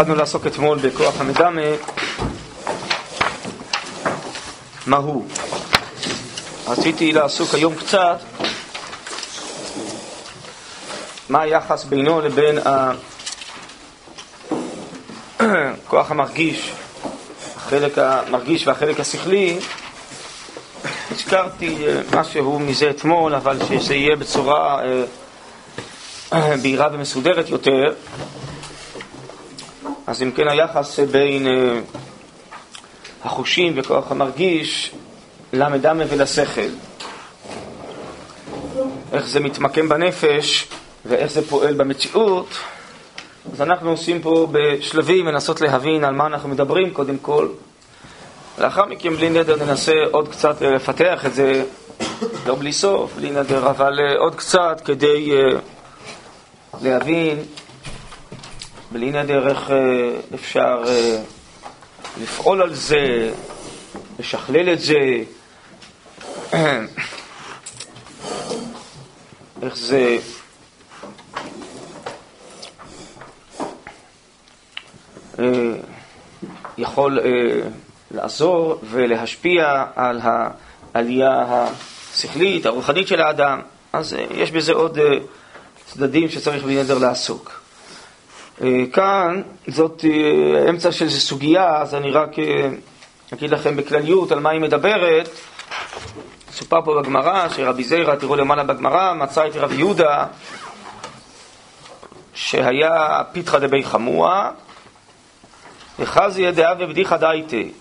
התחלנו לעסוק אתמול בכוח המדמה, מה הוא? רציתי לעסוק היום קצת מה היחס בינו לבין הכוח המרגיש, החלק המרגיש והחלק השכלי. הזכרתי אה, משהו מזה אתמול, אבל שזה יהיה בצורה אה, בהירה ומסודרת יותר. אז אם כן היחס בין אה, החושים וכוח המרגיש למדמה ולשכל. איך זה מתמקם בנפש ואיך זה פועל במציאות. אז אנחנו עושים פה בשלבים לנסות להבין על מה אנחנו מדברים קודם כל. לאחר מכן בלי נדר ננסה עוד קצת לפתח את זה, לא בלי סוף, בלי נדר, אבל אה, עוד קצת כדי אה, להבין בלי נדר איך אה, אפשר לפעול על זה, לשכלל את זה, איך זה אה, יכול אה, לעזור ולהשפיע על העלייה השכלית, הרוחנית של האדם. אז אה, יש בזה עוד צדדים שצריך בלי נדר לעסוק. כאן זאת אמצע של סוגיה, אז אני רק אגיד לכם בכלליות על מה היא מדברת. סופר פה בגמרא שרבי זיירא, תראו למעלה בגמרא, מצא את רבי יהודה שהיה פיתחא דבי חמוה וחזי ידעה ובדיחא דייתי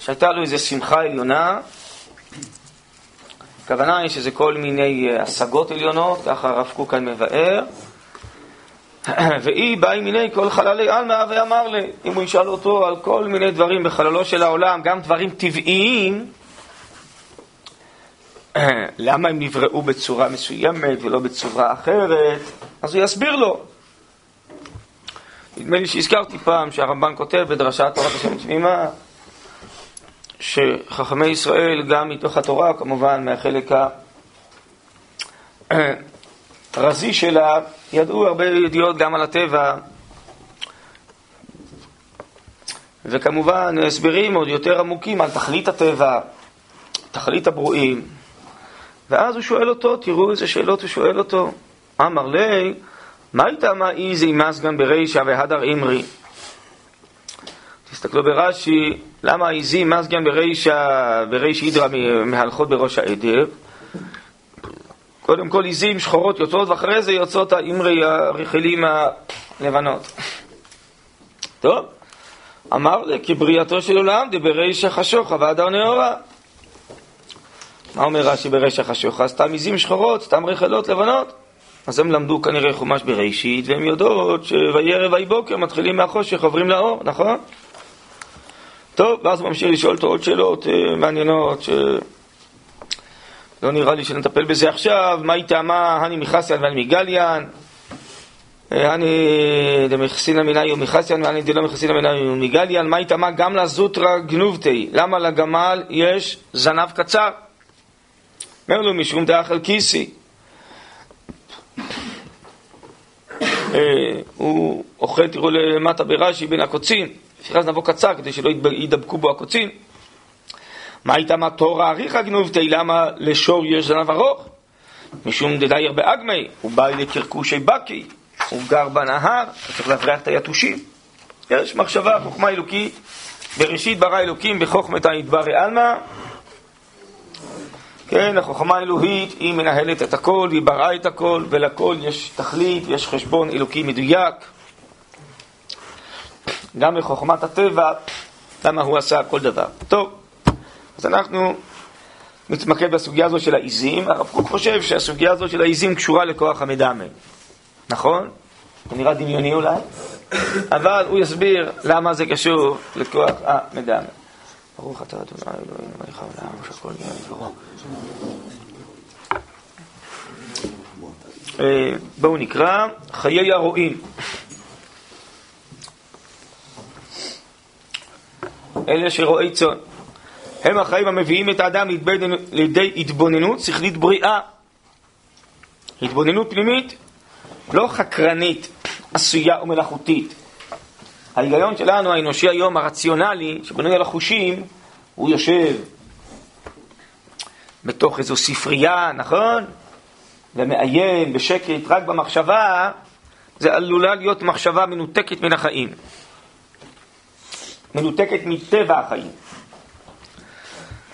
שהייתה לו איזו שמחה עליונה הכוונה היא שזה כל מיני השגות עליונות, ככה הרב קוק כאן מבאר ואי באי מיני כל חללי עלמא ואמר לי, אם הוא ישאל אותו על כל מיני דברים בחללו של העולם, גם דברים טבעיים, למה הם נבראו בצורה מסוימת ולא בצורה אחרת, אז הוא יסביר לו. נדמה לי שהזכרתי פעם שהרמב"ן כותב בדרשת תורת השם תמימה, שחכמי ישראל, גם מתוך התורה, כמובן מהחלק הרזי שלה, ידעו הרבה ידיעות גם על הטבע, וכמובן הסברים עוד יותר עמוקים על תכלית הטבע, תכלית הברואים. ואז הוא שואל אותו, תראו איזה שאלות הוא שואל אותו. אמר לי, מה איתה מה איזי מסגן ברישא והדר אימרי? תסתכלו ברש"י, למה מסגן ברישא, בריש הידרא מהלכות בראש העדר? קודם כל עיזים שחורות יוצאות, ואחרי זה יוצאות האמרי הרכילים הלבנות. טוב, אמר לי, כבריאתו של עולם דבריש החשוכה והדר נאורה. מה אומר רש"י בריש החשוכה? סתם עיזים שחורות, סתם רכילות לבנות. אז הם למדו כנראה חומש בראשית, והם יודעות שוירא ויהי בוקר מתחילים מהחושך, עוברים לאור, נכון? טוב, ואז הוא ממשיך לשאול אותו עוד שאלות אה, מעניינות, ש... לא נראה לי שנטפל בזה עכשיו, מה היא טעמה, הני מחסיין ואני מגליאן, הני דמחסינא מנאי ומחסיין ואני דלא מחסינא מנאי ומגליאן, מה היא טעמה? גם לזוטרא גנובתי, למה לגמל יש זנב קצר? אומר לו משום דאכל כיסי. אה, הוא אוכל, תראו למטה ברש"י, בין הקוצים, לפיכך זנבו קצר כדי שלא ידבקו בו הקוצים. מה הייתה מה תורה אריכא גנובתי, למה לשור יש זנב ארוך? משום דדייר באגמי, הוא בא לקרקושי בקי, הוא גר בנהר, צריך להבריח את היתושים. יש מחשבה, חוכמה אלוקית, בראשית ברא אלוקים בחוכמתא ידברי עלמא. כן, החוכמה האלוהית היא מנהלת את הכל, היא בראה את הכל, ולכל יש תכלית, יש חשבון אלוקי מדויק. גם לחוכמת הטבע, למה הוא עשה כל דבר. טוב. אז אנחנו נתמקד בסוגיה הזו של העיזים. הרב קוק חושב שהסוגיה הזו של העיזים קשורה לכוח המדמה. נכון? זה נראה דמיוני אולי, אבל הוא יסביר למה זה קשור לכוח המדמה. ברוך אתה אדוני אלוהינו מלך העולם שהכל נהיה לדברו. אה, בואו נקרא חיי הרועים. אלה שרועי צאן. הם החיים המביאים את האדם לידי התבוננות שכלית בריאה. התבוננות פנימית, לא חקרנית. עשויה ומלאכותית. ההיגיון שלנו, האנושי היום, הרציונלי, שבנוי על החושים, הוא יושב בתוך איזו ספרייה, נכון? ומעיין בשקט רק במחשבה, זה עלולה להיות מחשבה מנותקת מן החיים. מנותקת מטבע החיים.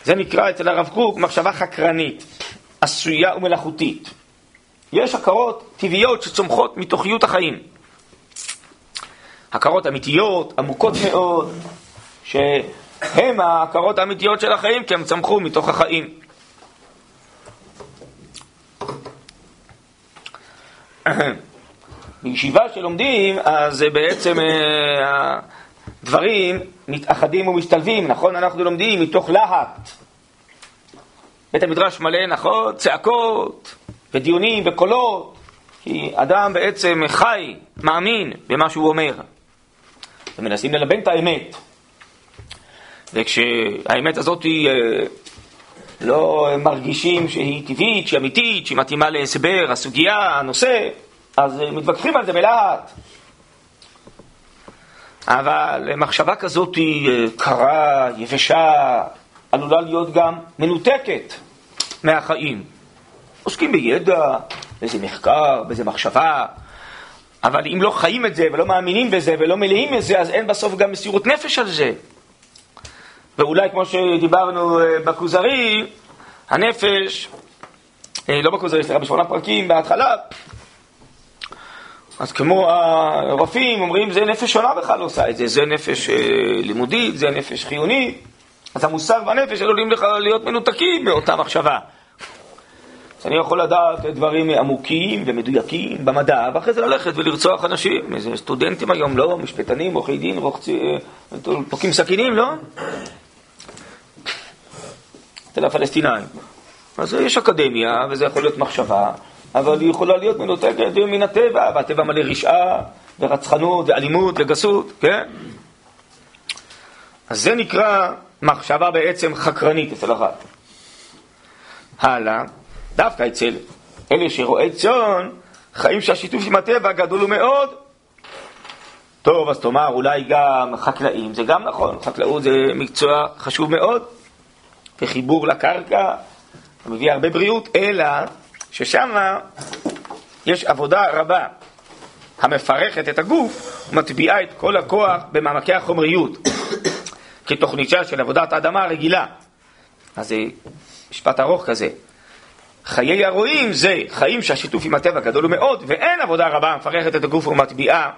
זה נקרא אצל הרב קוק מחשבה חקרנית, עשויה ומלאכותית. יש הכרות טבעיות שצומחות מתוכיות החיים. הכרות אמיתיות, עמוקות מאוד, שהן ההכרות האמיתיות של החיים כי הם צמחו מתוך החיים. בישיבה שלומדים, אז בעצם הדברים מתאחדים ומשתלבים, נכון? אנחנו לומדים מתוך להט. בית המדרש מלא, נכון? צעקות ודיונים וקולות, כי אדם בעצם חי, מאמין במה שהוא אומר. ומנסים ללבן את האמת. וכשהאמת הזאת היא, אה, לא מרגישים שהיא טבעית, שהיא אמיתית, שהיא מתאימה להסבר, הסוגיה, הנושא, אז אה, מתווכחים על זה בלהט. אבל מחשבה כזאת היא אה, קרה, יבשה, עלולה להיות גם מנותקת מהחיים. עוסקים בידע, באיזה מחקר, באיזה מחשבה, אבל אם לא חיים את זה ולא מאמינים בזה ולא מלאים בזה, אז אין בסוף גם מסירות נפש על זה. ואולי כמו שדיברנו אה, בכוזרי, הנפש, לא בכוזרי, סליחה, בשמונה פרקים בהתחלה, אז כמו הרופאים אומרים, זה נפש שונה בכלל עושה את זה, זה נפש אה, לימודית, זה נפש חיונית, אז המוסר והנפש עלולים לך להיות מנותקים מאותה מחשבה. אז אני יכול לדעת דברים עמוקים ומדויקים במדע, ואחרי זה ללכת ולרצוח אנשים. איזה סטודנטים היום, לא? משפטנים, עורכי דין, רוחצי, פוקים אה, סכינים, לא? אצל הפלסטינאים. אז יש אקדמיה, וזה יכול להיות מחשבה, אבל היא יכולה להיות מנותקת מן הטבע, והטבע מלא רשעה, ורצחנות, ואלימות, וגסות, כן? אז זה נקרא מחשבה בעצם חקרנית אצל אחת. הלאה, דווקא אצל אלה שרועי צאן, חיים שהשיתוף עם הטבע גדול הוא מאוד. טוב, אז תאמר, אולי גם חקלאים, זה גם נכון, חקלאות זה מקצוע חשוב מאוד, וחיבור לקרקע, מביא הרבה בריאות, אלא ששם יש עבודה רבה המפרכת את הגוף ומטביעה את כל הכוח במעמקי החומריות כתוכניתה של עבודת האדמה הרגילה. אז זה משפט ארוך כזה. חיי הרועים זה חיים שהשיתוף עם הטבע גדול מאוד ואין עבודה רבה המפרכת את הגוף ומטביעה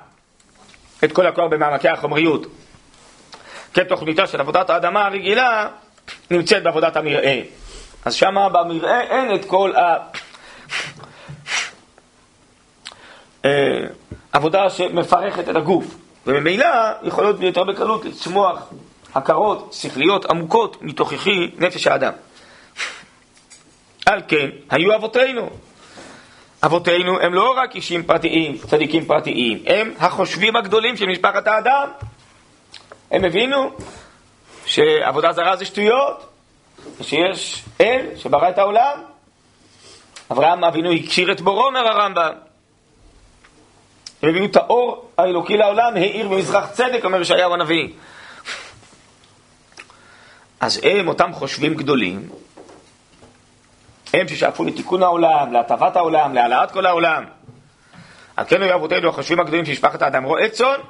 את כל הכוח במעמקי החומריות. כתוכניתה של עבודת האדמה הרגילה נמצאת בעבודת המרעה. אז שמה במרעה אין את כל ה... אה, עבודה שמפרכת את הגוף, וממילא יכולות יותר בקלות לצמוח הכרות שכליות עמוקות מתוככי נפש האדם. על כן, היו אבותינו. אבותינו הם לא רק אישים פרטיים, צדיקים פרטיים, הם החושבים הגדולים של משפחת האדם. הם הבינו שעבודה זרה זה שטויות, ושיש אל שברא את העולם. אברהם אבינו הקשיר את בורו, אומר הרמב"ם. הביאו את האור האלוקי לעולם, האיר במזרח צדק, אומר ישעיהו הנביא. אז הם, אותם חושבים גדולים, הם ששאפו לתיקון העולם, להטבת העולם, להעלאת כל העולם. על כן היו אבותינו החושבים הגדולים של האדם רועה צאן.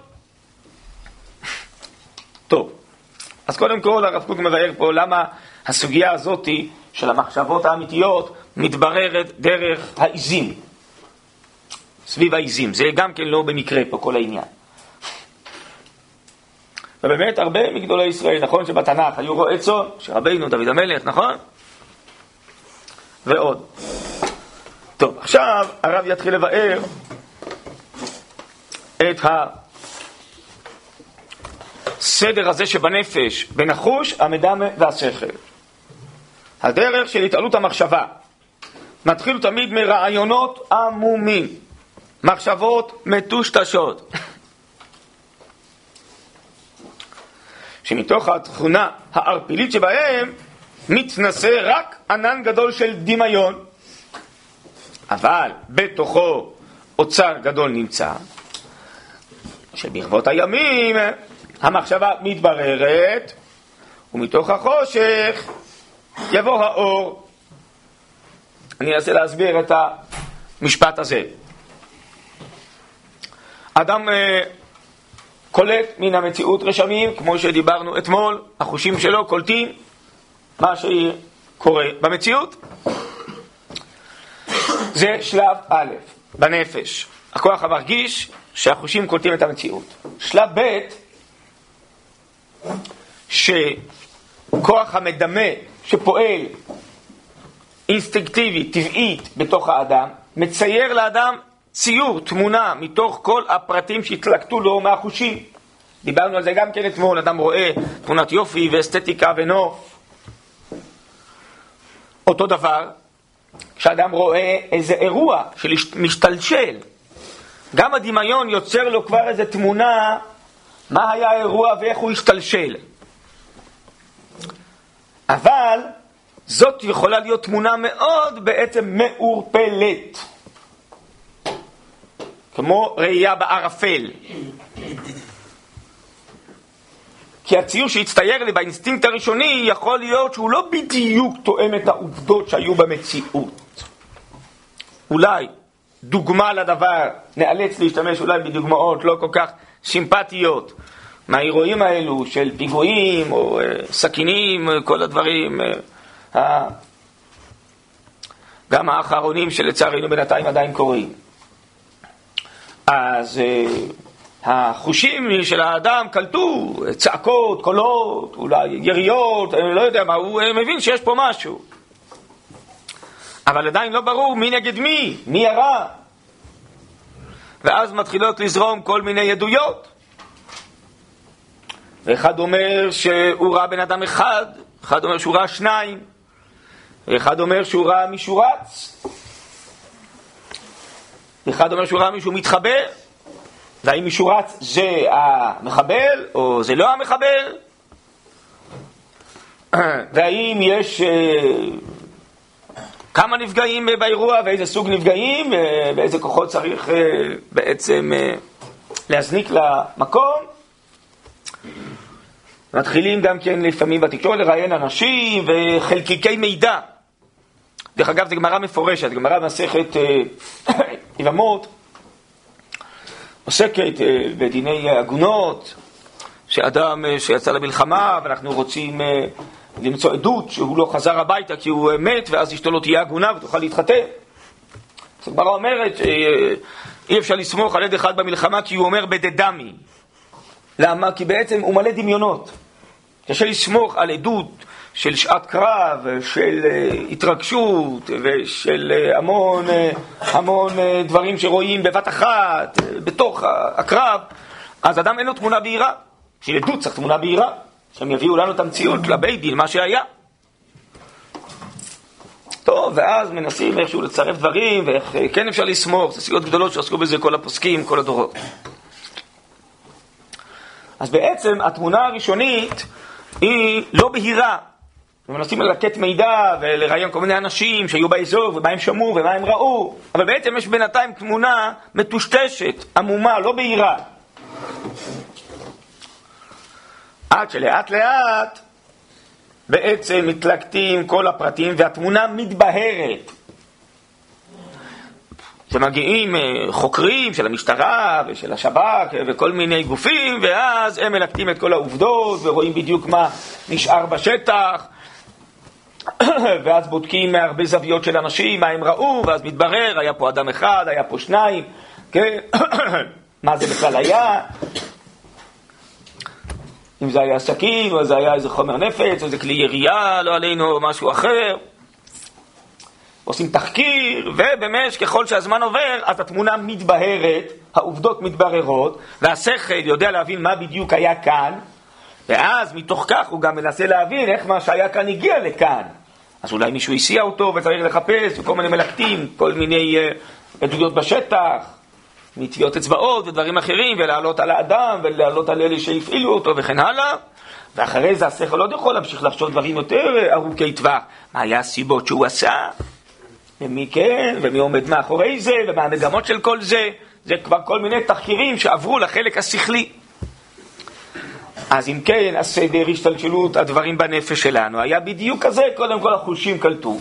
טוב, אז קודם כל הרב קוק מבאר פה למה הסוגיה הזאת של המחשבות האמיתיות מתבררת דרך העיזים. סביב העיזים. זה גם כן לא במקרה פה כל העניין. ובאמת הרבה מגדולי ישראל, נכון שבתנ"ך היו רועי צאן, שרבינו דוד המלך, נכון? ועוד. טוב, עכשיו הרב יתחיל לבאר את הסדר הזה שבנפש, בין החוש, המדם והשכל. הדרך של התעלות המחשבה. מתחיל תמיד מרעיונות עמומים. מחשבות מטושטשות. שמתוך התכונה הערפילית שבהם מתנשא רק ענן גדול של דמיון, אבל בתוכו אוצר גדול נמצא, שברבות הימים המחשבה מתבררת, ומתוך החושך יבוא האור. אני אנסה להסביר את המשפט הזה. אדם אה, קולט מן המציאות רשמים, כמו שדיברנו אתמול, החושים שלו קולטים מה שקורה במציאות. זה שלב א', בנפש. הכוח המרגיש שהחושים קולטים את המציאות. שלב ב', שכוח המדמה שפועל אינסטינקטיבית, טבעית, בתוך האדם, מצייר לאדם ציור, תמונה, מתוך כל הפרטים שהתלקטו לו מהחושים. דיברנו על זה גם כן אתמול, אדם רואה תמונת יופי ואסתטיקה ונוף. אותו דבר, כשאדם רואה איזה אירוע שמשתלשל, גם הדמיון יוצר לו כבר איזה תמונה מה היה האירוע ואיך הוא השתלשל. אבל זאת יכולה להיות תמונה מאוד בעצם מעורפלת. כמו ראייה בערפל. כי הציור שהצטייר לי באינסטינקט הראשוני, יכול להיות שהוא לא בדיוק תואם את העובדות שהיו במציאות. אולי דוגמה לדבר, נאלץ להשתמש אולי בדוגמאות לא כל כך סימפטיות מהאירועים האלו של פיגועים או uh, סכינים, כל הדברים, uh, גם האחרונים שלצערנו בינתיים עדיין קורים. אז uh, החושים של האדם קלטו צעקות, קולות, אולי יריות, אני לא יודע מה, הוא מבין שיש פה משהו. אבל עדיין לא ברור מי נגד מי, מי ירה. ואז מתחילות לזרום כל מיני עדויות. ואחד אומר שהוא ראה בן אדם אחד, אחד אומר שהוא ראה שניים, ואחד אומר שהוא ראה מישהו רץ, ואחד אומר שהוא ראה מישהו מתחבר, והאם מישהו רץ זה המחבל או זה לא המחבל, והאם יש אה, כמה נפגעים באירוע ואיזה סוג נפגעים ואיזה כוחות צריך אה, בעצם אה, להזניק למקום. מתחילים גם כן לפעמים בתקשורת לראיין אנשים וחלקיקי מידע. דרך אגב, זו גמרא מפורשת, גמרא במסכת אה, יבמות, עוסקת בדיני עגונות, שאדם שיצא למלחמה ואנחנו רוצים למצוא עדות שהוא לא חזר הביתה כי הוא מת, ואז אשתו לא תהיה עגונה ותוכל להתחתן. אז הגמרא אומרת שאי אפשר לסמוך על עד אחד במלחמה כי הוא אומר בדדמי. למה? כי בעצם הוא מלא דמיונות. קשה לסמוך על עדות של שעת קרב, של אה, התרגשות ושל אה, המון, אה, המון דברים שרואים בבת אחת, בתוך הקרב, אז אדם אין לו תמונה בהירה. בשביל עדות צריך תמונה בהירה. שהם יביאו לנו את המציאות לבית דין, מה שהיה. טוב, ואז מנסים איכשהו לצרף דברים, ואיך אה, כן אפשר לסמוך, זה סיעות גדולות שעסקו בזה כל הפוסקים, כל הדורות. אז בעצם התמונה הראשונית היא לא בהירה. ומנסים ללקט מידע ולראיין כל מיני אנשים שהיו באזור ומה הם שמעו ומה הם ראו, אבל בעצם יש בינתיים תמונה מטושטשת, עמומה, לא בהירה. עד שלאט לאט בעצם מתלקטים כל הפרטים והתמונה מתבהרת. שמגיעים אה, חוקרים של המשטרה ושל השב"כ וכל מיני גופים, ואז הם מלקטים את כל העובדות ורואים בדיוק מה נשאר בשטח, ואז בודקים מהרבה זוויות של אנשים, מה הם ראו, ואז מתברר, היה פה אדם אחד, היה פה שניים, כן? מה זה בכלל היה, אם זה היה סכין, או זה היה איזה חומר נפץ, או איזה כלי ירייה, לא עלינו, או משהו אחר. עושים תחקיר, ובאמת, ככל שהזמן עובר, אז התמונה מתבהרת, העובדות מתבררות, והשכל יודע להבין מה בדיוק היה כאן, ואז מתוך כך הוא גם מנסה להבין איך מה שהיה כאן הגיע לכאן. אז אולי מישהו הסיע אותו וצריך לחפש, וכל מיני מלקטים, כל מיני uh, עדויות בשטח, מטביעות אצבעות ודברים אחרים, ולעלות על האדם, ולעלות על אלה שהפעילו אותו וכן הלאה. ואחרי זה השכל עוד יכול להמשיך לחשוב דברים יותר ארוכי טווח. מה היה הסיבות שהוא עשה? ומי כן, ומי עומד מאחורי זה, ומה המגמות של כל זה. זה כבר כל מיני תחקירים שעברו לחלק השכלי. אז אם כן, הסדר השתלשלות הדברים בנפש שלנו היה בדיוק כזה, קודם כל החושים קלטו.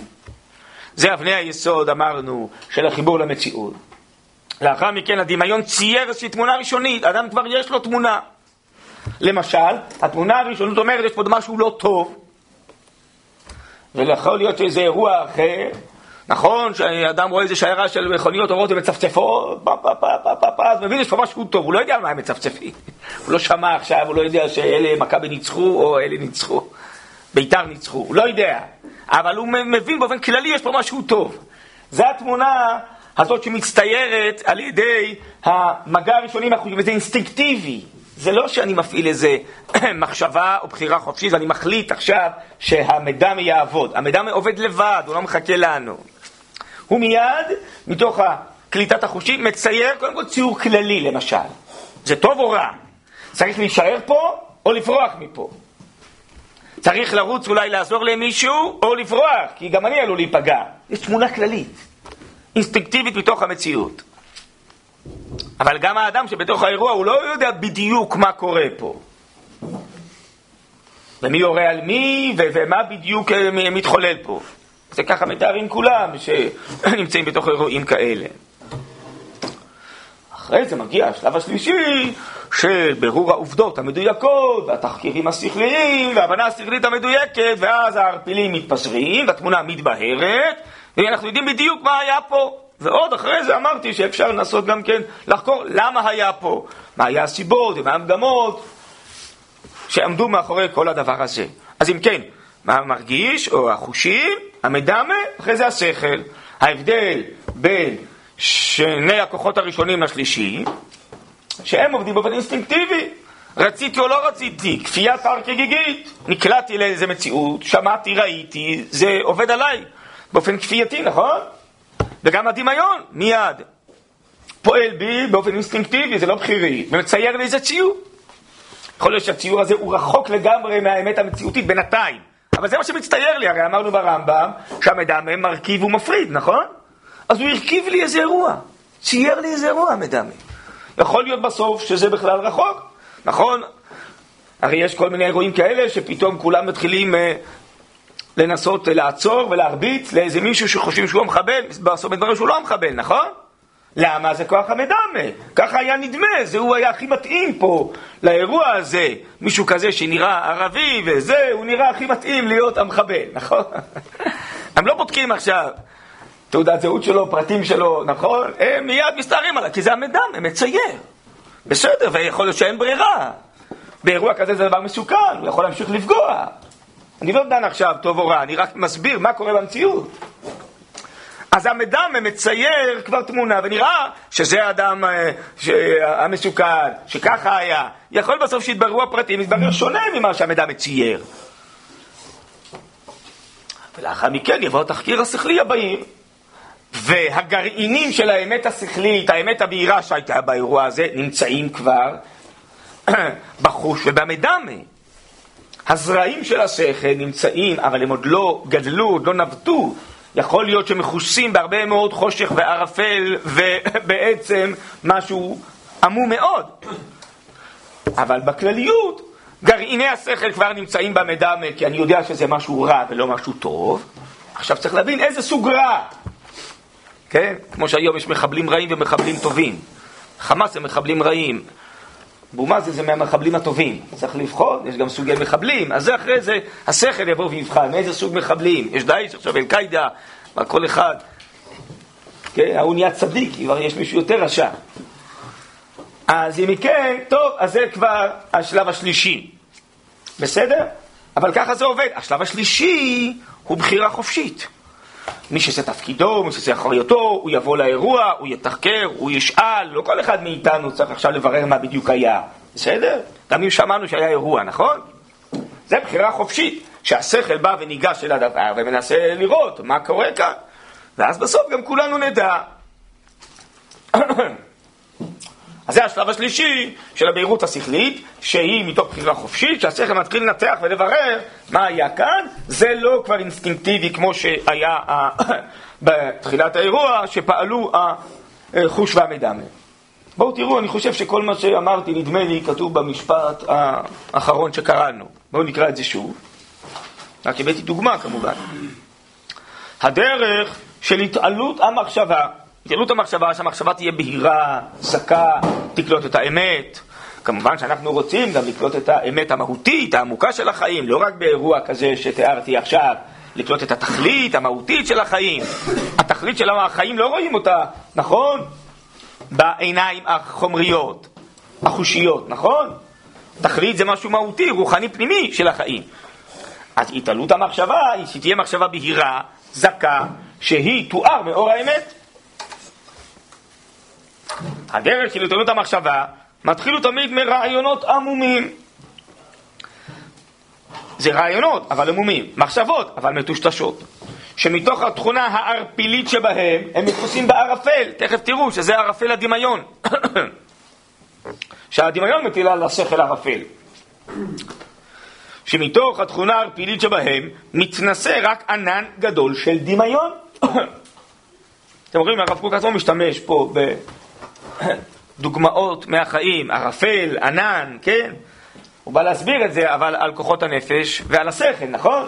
זה אבני היסוד, אמרנו, של החיבור למציאות. לאחר מכן הדמיון צייר איזושהי תמונה ראשונית, אדם כבר יש לו תמונה. למשל, התמונה הראשונית אומרת, יש פה משהו לא טוב, ויכול להיות שאיזה אירוע אחר, נכון, שאדם רואה איזה שיירה של מכוניות אורות ומצפצפות, פה פה פה פה פה פה, אז מבין יש פה משהו טוב, הוא לא יודע על מה הם מצפצפים. הוא לא שמע עכשיו, הוא לא יודע שאלה מכבי ניצחו או אלה ניצחו. ביתר ניצחו, הוא לא יודע. אבל הוא מבין באופן כללי, יש פה משהו טוב. זו התמונה הזאת שמצטיירת על ידי המגע הראשוני מהחושים, וזה אינסטינקטיבי. זה לא שאני מפעיל איזה מחשבה או בחירה חופשית, ואני מחליט עכשיו שהמדמה יעבוד. המדמה עובד לבד, הוא לא מחכה לנו. הוא מיד, מתוך קליטת החושים, מצייר קודם כל ציור כללי למשל. זה טוב או רע? צריך להישאר פה או לברוח מפה? צריך לרוץ אולי לעזור למישהו או לברוח, כי גם אני עלול להיפגע. יש תמונה כללית, אינסטינקטיבית מתוך המציאות. אבל גם האדם שבתוך האירוע הוא לא יודע בדיוק מה קורה פה. ומי יורה על מי ומה בדיוק אה, מתחולל פה. זה ככה מתארים כולם שנמצאים בתוך אירועים כאלה. אחרי זה מגיע השלב השלישי של בירור העובדות המדויקות, והתחקירים השכליים, וההבנה השכלית המדויקת, ואז הערפילים מתפזרים, והתמונה מתבהרת, ואנחנו יודעים בדיוק מה היה פה. ועוד אחרי זה אמרתי שאפשר לנסות גם כן לחקור למה היה פה, מה היה הסיבות ומה המגמות שעמדו מאחורי כל הדבר הזה. אז אם כן, מה המרגיש או החושים, המדמה, אחרי זה השכל. ההבדל בין שני הכוחות הראשונים לשלישי, שהם עובדים באופן אינסטינקטיבי. רציתי או לא רציתי, כפיית הר כגיגית. נקלעתי לאיזה מציאות, שמעתי, ראיתי, זה עובד עליי באופן כפייתי, נכון? וגם הדמיון, מיד. פועל בי באופן אינסטינקטיבי, זה לא בחירי, ומצייר לי איזה ציור. יכול להיות שהציור הזה הוא רחוק לגמרי מהאמת המציאותית בינתיים, אבל זה מה שמצטייר לי, הרי אמרנו ברמב"ם שהמדמה מרכיב ומפריד, נכון? אז הוא הרכיב לי איזה אירוע, צייר לי איזה אירוע המדמה. יכול להיות בסוף שזה בכלל רחוק, נכון? הרי יש כל מיני אירועים כאלה שפתאום כולם מתחילים אה, לנסות לעצור ולהרביץ לאיזה מישהו שחושבים שהוא המחבל, בסוף מתברר שהוא לא המחבל, נכון? למה? זה כוח המדמה. ככה היה נדמה, זה הוא היה הכי מתאים פה לאירוע הזה. מישהו כזה שנראה ערבי וזה, הוא נראה הכי מתאים להיות המחבל, נכון? הם לא בודקים עכשיו תעודת זהות שלו, פרטים שלו, נכון? הם מיד מסתערים עליו, כי זה המדמה, מצייר. בסדר, ויכול להיות שאין ברירה. באירוע כזה זה דבר מסוכן, הוא יכול להמשיך לפגוע. אני לא דן עכשיו טוב או רע, אני רק מסביר מה קורה במציאות. אז המדמה מצייר כבר תמונה, ונראה שזה האדם אה, המסוכן, שככה היה. יכול בסוף שיתבררו הפרטים, יתברר שונה ממה שהמדמה צייר. ולאחר מכן יבוא התחקיר השכלי הבאים, והגרעינים של האמת השכלית, האמת הבהירה שהייתה באירוע הזה, נמצאים כבר בחוש ובמדמה. הזרעים של השכל נמצאים, אבל הם עוד לא גדלו, עוד לא נבטו. יכול להיות שמכוסים בהרבה מאוד חושך וערפל, ובעצם משהו עמום מאוד. אבל בכלליות, גרעיני השכל כבר נמצאים במדמה, כי אני יודע שזה משהו רע ולא משהו טוב. עכשיו צריך להבין איזה סוג רע. כן? כמו שהיום יש מחבלים רעים ומחבלים טובים. חמאס הם מחבלים רעים. אבו מאזן זה מהמחבלים הטובים, צריך לבחון, יש גם סוגי מחבלים, אז זה אחרי זה, השכל יבוא ויבחן, מאיזה סוג מחבלים, יש דאעש עכשיו, אל-קאידה, כל אחד, כן, ההוא נהיה צדיק, כבר יש מישהו יותר רשע. אז אם כן, טוב, אז זה כבר השלב השלישי, בסדר? אבל ככה זה עובד. השלב השלישי הוא בחירה חופשית. מי שזה תפקידו, מי שזה אחריותו, הוא יבוא לאירוע, הוא יתחקר, הוא ישאל, לא כל אחד מאיתנו צריך עכשיו לברר מה בדיוק היה, בסדר? גם אם שמענו שהיה אירוע, נכון? זה בחירה חופשית, שהשכל בא וניגש אל הדבר ומנסה לראות מה קורה כאן, ואז בסוף גם כולנו נדע. אז זה השלב השלישי של הבהירות השכלית, שהיא מתוך בחירה חופשית, שהשכל מתחיל לנתח ולברר מה היה כאן, זה לא כבר אינסטינקטיבי כמו שהיה בתחילת האירוע, שפעלו החוש והמדמה. בואו תראו, אני חושב שכל מה שאמרתי, נדמה לי, כתוב במשפט האחרון שקראנו. בואו נקרא את זה שוב. רק הבאתי דוגמה כמובן. הדרך של התעלות המחשבה, התעלות המחשבה, שהמחשבה תהיה בהירה, זכה, תקלוט את האמת. כמובן שאנחנו רוצים גם לקלוט את האמת המהותית, העמוקה של החיים, לא רק באירוע כזה שתיארתי עכשיו, לקלוט את התכלית המהותית של החיים. התכלית של החיים לא רואים אותה, נכון? בעיניים החומריות, החושיות, נכון? תכלית זה משהו מהותי, רוחני פנימי של החיים. אז התעלות המחשבה היא שתהיה מחשבה בהירה, זכה, שהיא תואר מאור האמת. הדרך של התעלות המחשבה מתחילו תמיד מרעיונות עמומים. זה רעיונות, אבל עמומים, מחשבות, אבל מטושטשות. שמתוך התכונה הערפילית שבהם הם מתפוסים בערפל, תכף תראו שזה ערפל הדמיון. שהדמיון מטיל על השכל ערפל. שמתוך התכונה הערפילית שבהם מתנשא רק ענן גדול של דמיון. אתם רואים, הרב קוק עצמו משתמש פה בדוגמאות מהחיים, ערפל, ענן, כן? הוא בא להסביר את זה, אבל על כוחות הנפש ועל השכל, נכון?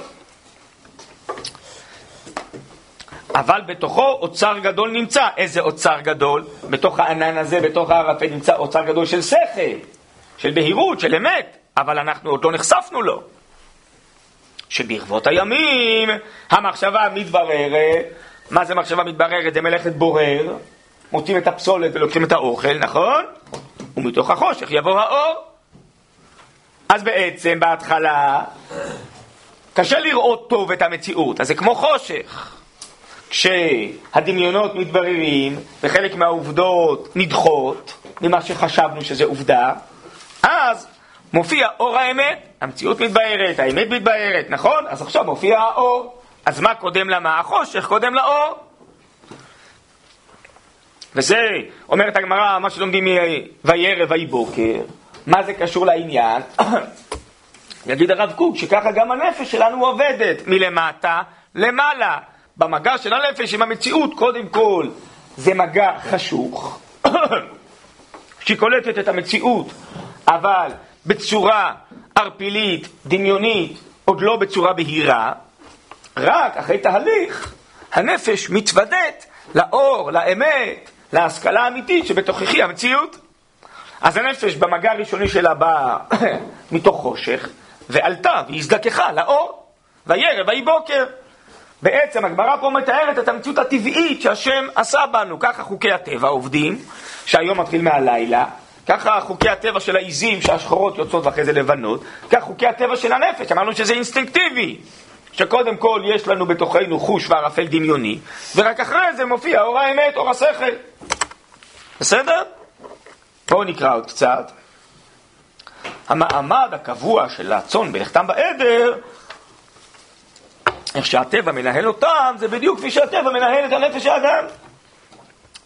אבל בתוכו אוצר גדול נמצא. איזה אוצר גדול? בתוך הענן הזה, בתוך הערפל, נמצא אוצר גדול של שכל, של בהירות, של אמת, אבל אנחנו עוד לא נחשפנו לו. שברבות הימים המחשבה מתבררת, מה זה מחשבה מתבררת? זה מלאכת בורר, מוצאים את הפסולת ולוקחים את האוכל, נכון? ומתוך החושך יבוא האור. אז בעצם בהתחלה קשה לראות טוב את המציאות, אז זה כמו חושך. כשהדמיונות מתבררים וחלק מהעובדות נדחות ממה שחשבנו שזה עובדה, אז מופיע אור האמת, המציאות מתבהרת, האמת מתבהרת, נכון? אז עכשיו מופיע האור. אז מה קודם למה? החושך קודם לאור. וזה, אומרת הגמרא, מה שלומדים מ"וירא ויהי בוקר", מה זה קשור לעניין? יגיד הרב קוק שככה גם הנפש שלנו עובדת, מלמטה למעלה. במגע של הנפש עם המציאות, קודם כל, זה מגע חשוך, שהיא קולטת את המציאות, אבל בצורה ערפילית, דמיונית, עוד לא בצורה בהירה, רק אחרי תהליך הנפש מתוודית לאור, לאמת, להשכלה האמיתית שבתוככי המציאות. אז הנפש במגע הראשוני שלה באה מתוך חושך, ועלתה והזדככה לאור, וירא ויהי בוקר. בעצם הגמרא פה מתארת את המציאות הטבעית שהשם עשה בנו. ככה חוקי הטבע עובדים, שהיום מתחיל מהלילה, ככה חוקי הטבע של העיזים שהשחורות יוצאות ואחרי זה לבנות, כך חוקי הטבע של הנפש, אמרנו שזה אינסטינקטיבי, שקודם כל יש לנו בתוכנו חוש וערפל דמיוני, ורק אחרי זה מופיע אור האמת, אור השכל. בסדר? בואו נקרא עוד קצת. המעמד הקבוע של הצאן בלכתם בעדר איך שהטבע מנהל אותם, זה בדיוק כפי שהטבע מנהל את הנפש האדם.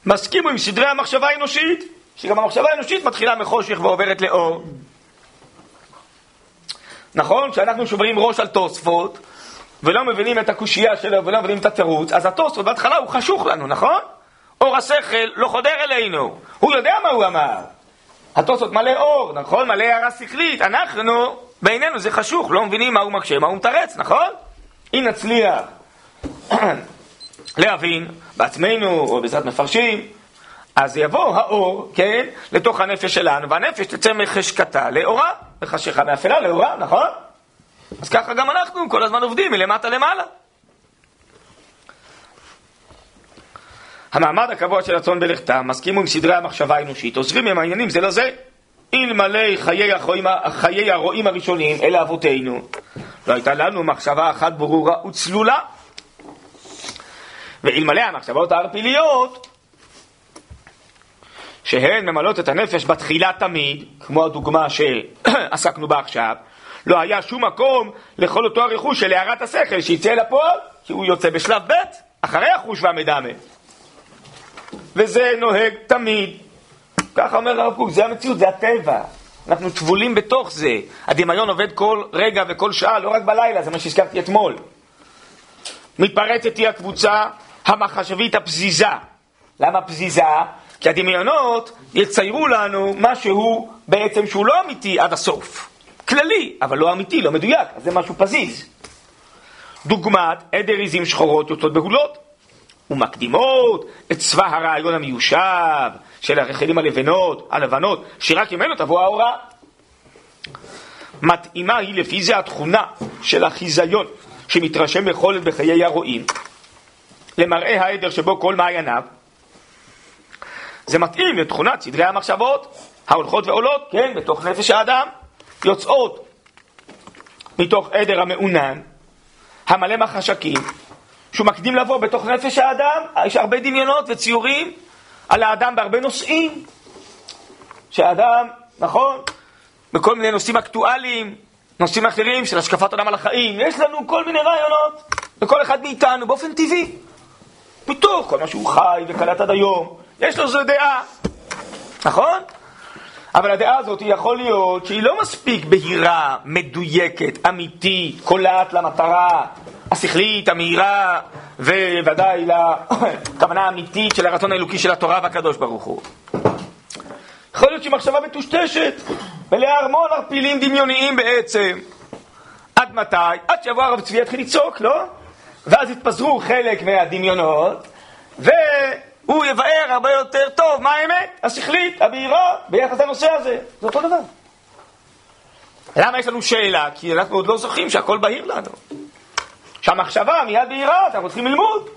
מסכימו עם סדרי המחשבה האנושית, שגם המחשבה האנושית מתחילה מחושך ועוברת לאור. נכון, כשאנחנו שוברים ראש על תוספות, ולא מבינים את הקושייה שלו ולא מבינים את התירוץ, אז התוספות בהתחלה הוא חשוך לנו, נכון? אור השכל לא חודר אלינו, הוא יודע מה הוא אמר. התוספות מלא אור, נכון? מלא הערה שכלית, אנחנו, בעינינו זה חשוך, לא מבינים מה הוא מקשה, מה הוא מתרץ, נכון? אם נצליח להבין בעצמנו או בעזרת מפרשים, אז יבוא האור, כן, לתוך הנפש שלנו, והנפש תצא מחשקתה לאורה, וחשיכה מאפלה לאורה, נכון? אז ככה גם אנחנו כל הזמן עובדים מלמטה למעלה. המעמד הקבוע של הצאן בלכתם, מסכימו עם סדרי המחשבה האנושית, עוזרים עם העניינים זה לזה. אלמלא חיי, חיי הרועים הראשונים, אלה אבותינו, לא הייתה לנו מחשבה אחת ברורה וצלולה. ואלמלא המחשבות הערפיליות, שהן ממלאות את הנפש בתחילה תמיד, כמו הדוגמה שעסקנו בה עכשיו, לא היה שום מקום לכל אותו הרכוש של הערת השכל שיצא לפועל, כי הוא יוצא בשלב ב', אחרי החוש והמדמה. וזה נוהג תמיד. ככה אומר הרב קוק, זה המציאות, זה הטבע. אנחנו טבולים בתוך זה. הדמיון עובד כל רגע וכל שעה, לא רק בלילה, זה מה שהזכרתי אתמול. מתפרצת היא הקבוצה המחשבית הפזיזה. למה פזיזה? כי הדמיונות יציירו לנו משהו בעצם שהוא לא אמיתי עד הסוף. כללי, אבל לא אמיתי, לא מדויק, אז זה משהו פזיז. דוגמת עדר עיזים שחורות יוצאות בהולות, ומקדימות את צבא הרעיון המיושב של הרחלים הלבנות, הלבנות, שרק ממנו תבוא ההוראה. מתאימה היא לפי זה התכונה של החיזיון שמתרשם בכל עת בחיי הרועים, למראה העדר שבו כל מעייניו. זה מתאים לתכונת סדרי המחשבות ההולכות ועולות, כן, בתוך נפש האדם, יוצאות מתוך עדר המעונן, המלא מחשקים, שהוא מקדים לבוא בתוך נפש האדם, יש הרבה דמיונות וציורים על האדם בהרבה נושאים, שהאדם, נכון, בכל מיני נושאים אקטואליים, נושאים אחרים של השקפת עולם על החיים, יש לנו כל מיני רעיונות, לכל אחד מאיתנו, באופן טבעי, מתוך כל מה שהוא חי וקלט עד היום, יש לו זו דעה, נכון? אבל הדעה הזאת יכול להיות שהיא לא מספיק בהירה, מדויקת, אמיתית, קולעת למטרה השכלית, המהירה, וודאי לכוונה האמיתית של הרצון האלוקי של התורה והקדוש ברוך הוא. יכול להיות שהיא מחשבה מטושטשת, מלאה המון ערפילים דמיוניים בעצם. עד מתי? עד שיבוא הרב צבי יתחיל לצעוק, לא? ואז יתפזרו חלק מהדמיונות, והוא יבאר הרבה יותר טוב מה האמת השכלית, הבהירה, ביחס לנושא הזה. זה אותו דבר. למה יש לנו שאלה? כי אנחנו עוד לא זוכרים שהכל בהיר לנו. שהמחשבה מיד בהירה, אנחנו צריכים ללמוד.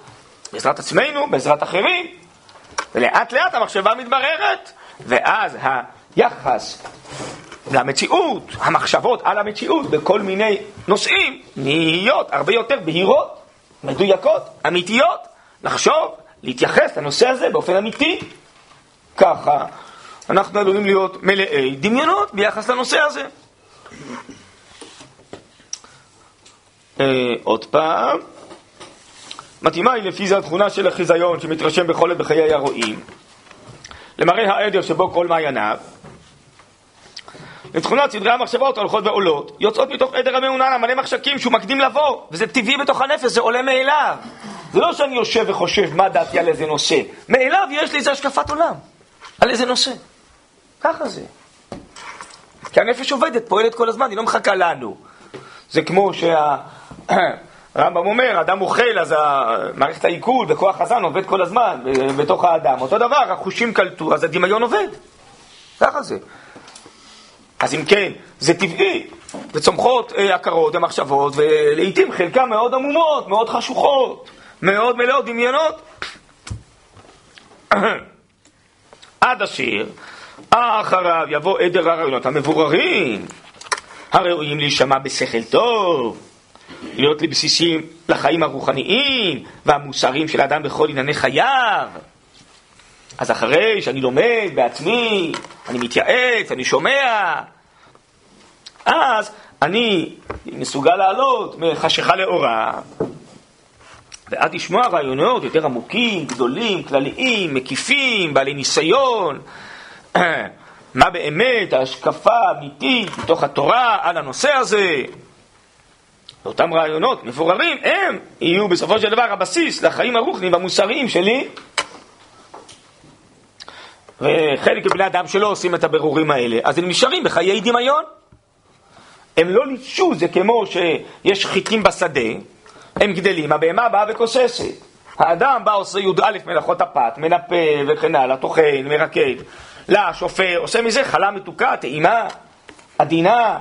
בעזרת עצמנו, בעזרת אחרים. ולאט לאט המחשבה מתבררת, ואז היחס למציאות, המחשבות על המציאות בכל מיני נושאים נהיות הרבה יותר בהירות, מדויקות, אמיתיות, לחשוב, להתייחס לנושא הזה באופן אמיתי. ככה אנחנו עלולים להיות מלאי דמיונות ביחס לנושא הזה. אה, עוד פעם, מתאימה היא לפי זה התכונה של החיזיון שמתרשם בכל עת בחיי הרועים, למראה העדר שבו כל מעייניו, לתכונת סדרי המחשבות הולכות ועולות, יוצאות מתוך עדר המעונן המלא מחשקים שהוא מקדים לבוא, וזה טבעי בתוך הנפש, זה עולה מאליו. זה לא שאני יושב וחושב מה דעתי על איזה נושא, מאליו יש לי איזה השקפת עולם, על איזה נושא. ככה זה. כי הנפש עובדת, פועלת כל הזמן, היא לא מחכה לנו. זה כמו שה... רמב"ם אומר, אדם אוכל, אז מערכת העיכול וכוח חזן עובד כל הזמן בתוך האדם. אותו דבר, החושים קלטו, אז הדמיון עובד. ככה זה. אז אם כן, זה טבעי, וצומחות אה, הכרות ומחשבות, ולעיתים חלקן מאוד עמומות, מאוד חשוכות, מאוד מלאות דמיונות. עד אשר אחריו יבוא עדר הרעיונות המבוררים, הראויים להישמע בשכל טוב, להיות לבסיסים לחיים הרוחניים והמוסריים של האדם בכל ענייני חייו. אז אחרי שאני לומד בעצמי, אני מתייעץ, אני שומע, אז אני מסוגל לעלות מחשיכה לאורה, ואז לשמוע רעיונות יותר עמוקים, גדולים, כלליים, מקיפים, בעלי ניסיון, מה באמת ההשקפה האמיתית מתוך התורה על הנושא הזה. ואותם רעיונות מפוררים, הם יהיו בסופו של דבר הבסיס לחיים הרוחניים והמוסריים שלי. וחלק מבני אדם שלא עושים את הבירורים האלה, אז הם נשארים בחיי דמיון. הם לא ליטשו, זה כמו שיש חיטים בשדה, הם גדלים, הבהמה באה וכוססת. האדם בא עושה י"א מלאכות הפת, מנפה וכן הלאה, טוחן, מרקד, לה, שופר, עושה מזה חלה מתוקה, טעימה, עדינה.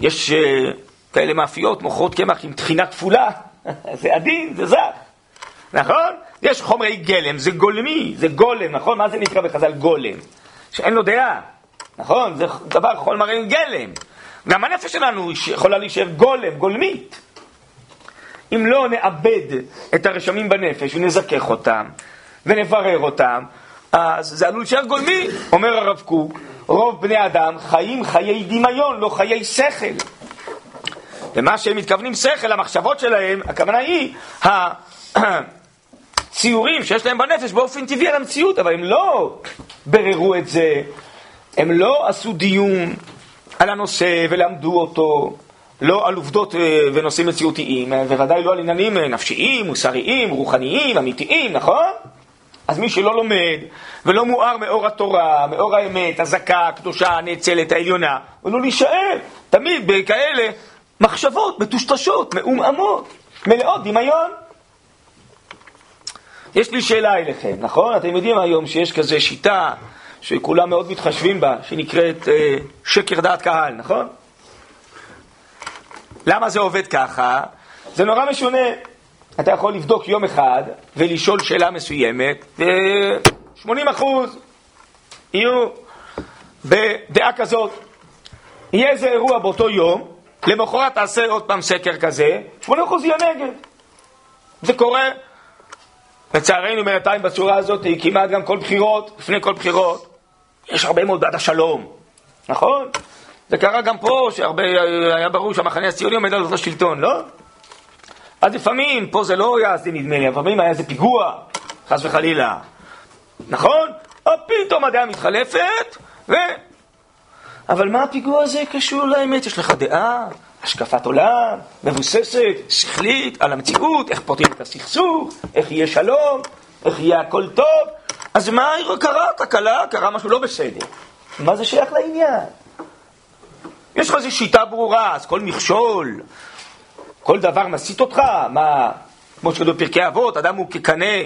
יש uh, כאלה מאפיות, מוכרות קמח עם טחינה כפולה, זה עדין, זה זך, נכון? יש חומרי גלם, זה גולמי, זה גולם, נכון? מה זה נקרא בחז"ל גולם? שאין לו דעה, נכון? זה דבר חומרי גלם. גם הנפש שלנו יכולה להישאר גולם, גולמית. אם לא נאבד את הרשמים בנפש ונזכך אותם ונברר אותם, אז זה עלול להישאר גולמי, אומר הרב קוק, רוב בני אדם חיים חיי דמיון, לא חיי שכל. ומה שהם מתכוונים שכל, המחשבות שלהם, הכוונה היא הציורים שיש להם בנפש באופן טבעי על המציאות, אבל הם לא בררו את זה, הם לא עשו דיון על הנושא ולמדו אותו, לא על עובדות אה, ונושאים מציאותיים, אה, וודאי לא על עניינים אה, נפשיים, מוסריים, רוחניים, אמיתיים, נכון? אז מי שלא לומד ולא מואר מאור התורה, מאור האמת, הזכה, הקדושה, הנאצלת, העליונה, הוא לא להישאר תמיד בכאלה מחשבות מטושטשות, מעומעמות, מלאות דמיון. יש לי שאלה אליכם, נכון? אתם יודעים היום שיש כזה שיטה שכולם מאוד מתחשבים בה, שנקראת אה, שקר דעת קהל, נכון? למה זה עובד ככה? זה נורא משונה. אתה יכול לבדוק יום אחד ולשאול שאלה מסוימת, ו-80% יהיו בדעה כזאת. יהיה איזה אירוע באותו יום, למחרת תעשה עוד פעם סקר כזה, 80% יהיה נגד. זה קורה, לצערנו בינתיים בצורה הזאת, כמעט גם כל בחירות, לפני כל בחירות, יש הרבה מאוד בעד השלום, נכון? זה קרה גם פה, שהרבה, היה ברור שהמחנה הציוני עומד על אותו שלטון, לא? אז לפעמים, פה זה לא היה, זה נדמה לי, לפעמים היה איזה פיגוע, חס וחלילה, נכון? או פתאום הדעה מתחלפת, ו... אבל מה הפיגוע הזה קשור לאמת? יש לך דעה, השקפת עולם, מבוססת, שכלית, על המציאות, איך פותרים את הסכסוך, איך יהיה שלום, איך יהיה הכל טוב. אז מה קרה? תקלה, קרה משהו לא בסדר. מה זה שייך לעניין? יש לך איזו שיטה ברורה, אז כל מכשול, כל דבר מסית אותך? מה, כמו שכתוב בפרקי אבות, אדם הוא כקנה,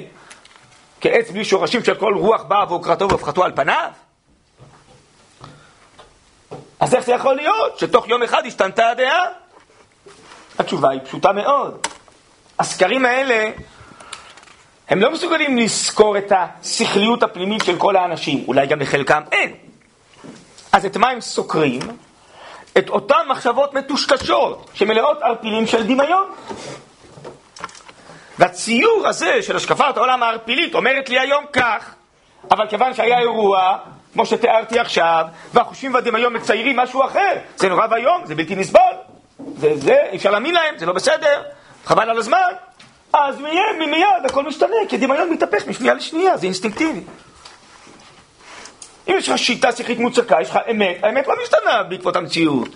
כעץ בלי שורשים של כל רוח באה ועוקרתו והפחתו על פניו? אז איך זה יכול להיות שתוך יום אחד השתנתה הדעה? התשובה היא פשוטה מאוד. הסקרים האלה, הם לא מסוגלים לזכור את השכליות הפנימית של כל האנשים, אולי גם לחלקם אין. אז את מה הם סוקרים? את אותן מחשבות מטושטשות שמלאות ערפילים של דמיון. והציור הזה של השקפת העולם הערפילית אומרת לי היום כך, אבל כיוון שהיה אירוע, כמו שתיארתי עכשיו, והחושים והדמיון מציירים משהו אחר, זה נורא ואיום, זה בלתי נסבל, זה, זה, אי אפשר להאמין להם, זה לא בסדר, חבל על הזמן, אז מיד, מיד הכל משתנה, כי דמיון מתהפך משנייה לשנייה, זה אינסטינקטיבי. אם יש לך שיטה שכלית מוצקה, יש לך אמת, האמת לא משתנה בעקבות המציאות.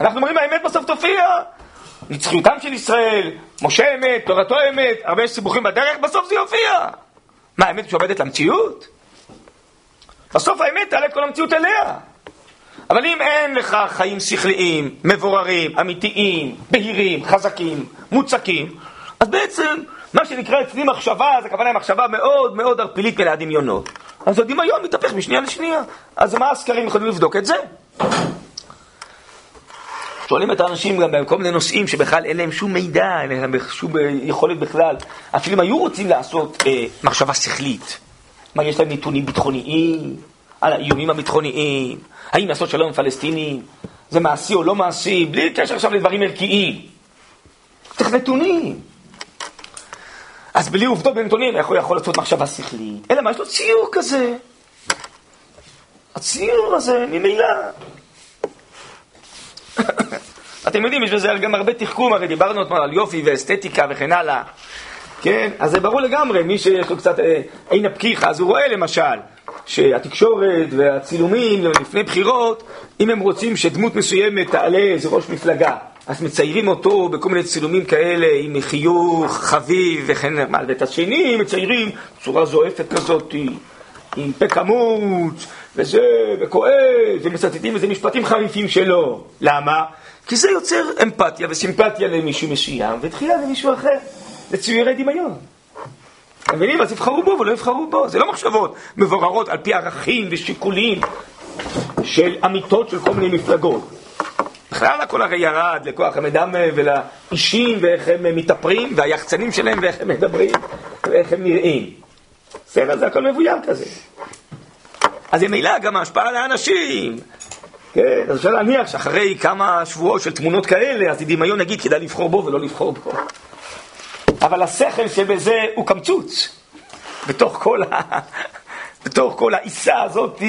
אנחנו אומרים, האמת בסוף תופיע. נצחיותם של ישראל, משה אמת, תורתו אמת, הרבה סיבוכים בדרך, בסוף זה יופיע. מה, האמת שעובדת למציאות? בסוף האמת תעלה את כל המציאות אליה. אבל אם אין לך חיים שכליים, מבוררים, אמיתיים, בהירים, חזקים, מוצקים, אז בעצם מה שנקרא אצלי מחשבה, זה כוונה מחשבה מאוד מאוד ערפילית מלאה דמיונות. אז הדמיון מתהפך משנייה לשנייה. אז מה הסקרים יכולים לבדוק את זה? שואלים את האנשים גם בכל מיני נושאים שבכלל אין להם שום מידע, אין להם שום יכולת בכלל. אפילו אם היו רוצים לעשות אה, מחשבה שכלית, מה, יש להם נתונים ביטחוניים על האיומים הביטחוניים, האם לעשות שלום עם פלסטינים, זה מעשי או לא מעשי, בלי קשר עכשיו לדברים ערכיים. צריך נתונים. אז בלי עובדות בנתונים, איך הוא יכול לעשות מחשבה שכלית? אלא מה, יש לו ציור כזה. הציור הזה, ממילא. אתם יודעים, יש בזה גם הרבה תחכום, הרי דיברנו אתמול על יופי ואסתטיקה וכן הלאה. כן? אז זה ברור לגמרי, מי שיש לו קצת אה, עין הפקיחה, אז הוא רואה למשל שהתקשורת והצילומים לפני בחירות, אם הם רוצים שדמות מסוימת תעלה איזה ראש מפלגה, אז מציירים אותו בכל מיני צילומים כאלה, עם חיוך חביב וכן הלאה, ואת השני מציירים בצורה זועפת כזאת, עם פה קמוץ, וזה, וכואב, ומצטטים איזה משפטים חריפים שלו. למה? כי זה יוצר אמפתיה וסימפתיה למישהו מסוים, ותחילה למישהו אחר, לציורי דמיון. אתם מבינים? אז יבחרו בו ולא יבחרו בו. זה לא מחשבות מבוררות על פי ערכים ושיקולים של אמיתות של כל מיני מפלגות. בכלל הכל הרי ירד לכוח המדם ולאישים ואיך הם מתאפרים והיחצנים שלהם ואיך הם מדברים ואיך הם נראים. בסדר, זה הכל מבוים כזה. אז ממילא גם ההשפעה על האנשים. כן, אז אפשר להניח שאחרי כמה שבועות של תמונות כאלה, אז דמיון נגיד כדאי לבחור בו ולא לבחור בו. אבל השכל שבזה הוא קמצוץ. בתוך כל העיסה הזאת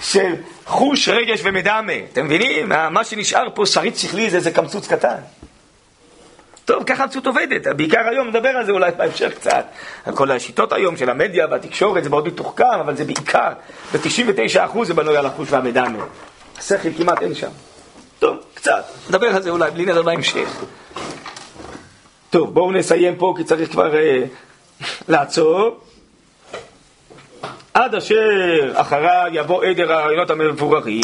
של חוש, רגש ומדמה. אתם מבינים? מה שנשאר פה שריד שכלי זה איזה קמצוץ קטן. טוב, ככה המציאות עובדת. בעיקר היום נדבר על זה אולי בהמשך קצת. על כל השיטות היום של המדיה והתקשורת זה מאוד מתוחכם, אבל זה בעיקר, ב-99% זה בנוי על החוש והמדמה. השכל כמעט אין שם. טוב, קצת. נדבר על זה אולי, בלי נדבר בהמשך. טוב, בואו נסיים פה, כי צריך כבר... אה, לעצור עד אשר אחריו יבוא עדר הרעיונות המבוררים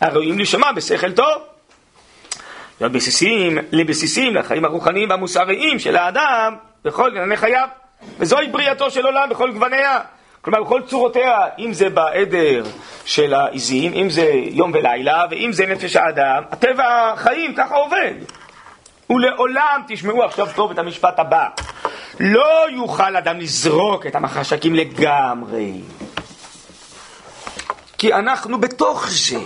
הראויים להישמע בשכל טוב. להיות בסיסים, לבסיסים לחיים הרוחניים והמוסריים של האדם בכל ענייני חייו. וזוהי בריאתו של עולם בכל גווניה. כלומר, בכל צורותיה, אם זה בעדר של העיזים, אם זה יום ולילה, ואם זה נפש האדם, הטבע החיים ככה עובד. ולעולם, תשמעו עכשיו טוב את המשפט הבא, לא יוכל אדם לזרוק את המחשקים לגמרי. כי אנחנו בתוך זה.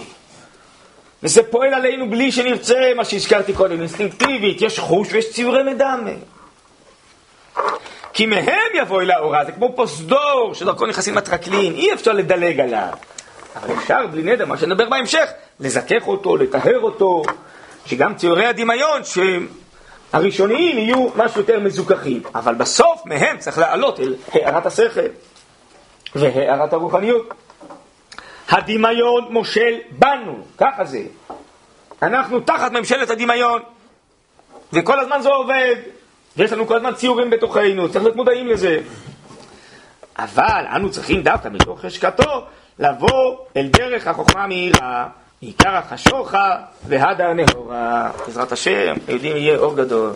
וזה פועל עלינו בלי שנרצה, מה שהזכרתי קודם, אינסטינקטיבית, יש חוש ויש ציורי מדמה. כי מהם יבוא אל האורה, זה כמו פוסדור שדרכו נכנסים הטרקלין, אי אפשר לדלג עליו. אבל אפשר בלי נדר, מה שנדבר בהמשך, לזכך אותו, לטהר אותו, שגם ציורי הדמיון, שהראשוניים יהיו משהו יותר מזוכחים. אבל בסוף מהם צריך לעלות אל הארת השכל והארת הרוחניות. הדמיון מושל בנו, ככה זה. אנחנו תחת ממשלת הדמיון, וכל הזמן זה עובד. ויש לנו כל הזמן ציורים בתוכנו, צריך להיות מודעים לזה. אבל אנו צריכים דווקא מתוך חשקתו לבוא אל דרך החוכמה המהירה, עיקר החשוכה והדר נהורה. בעזרת השם, היהודים יהיה אור גדול.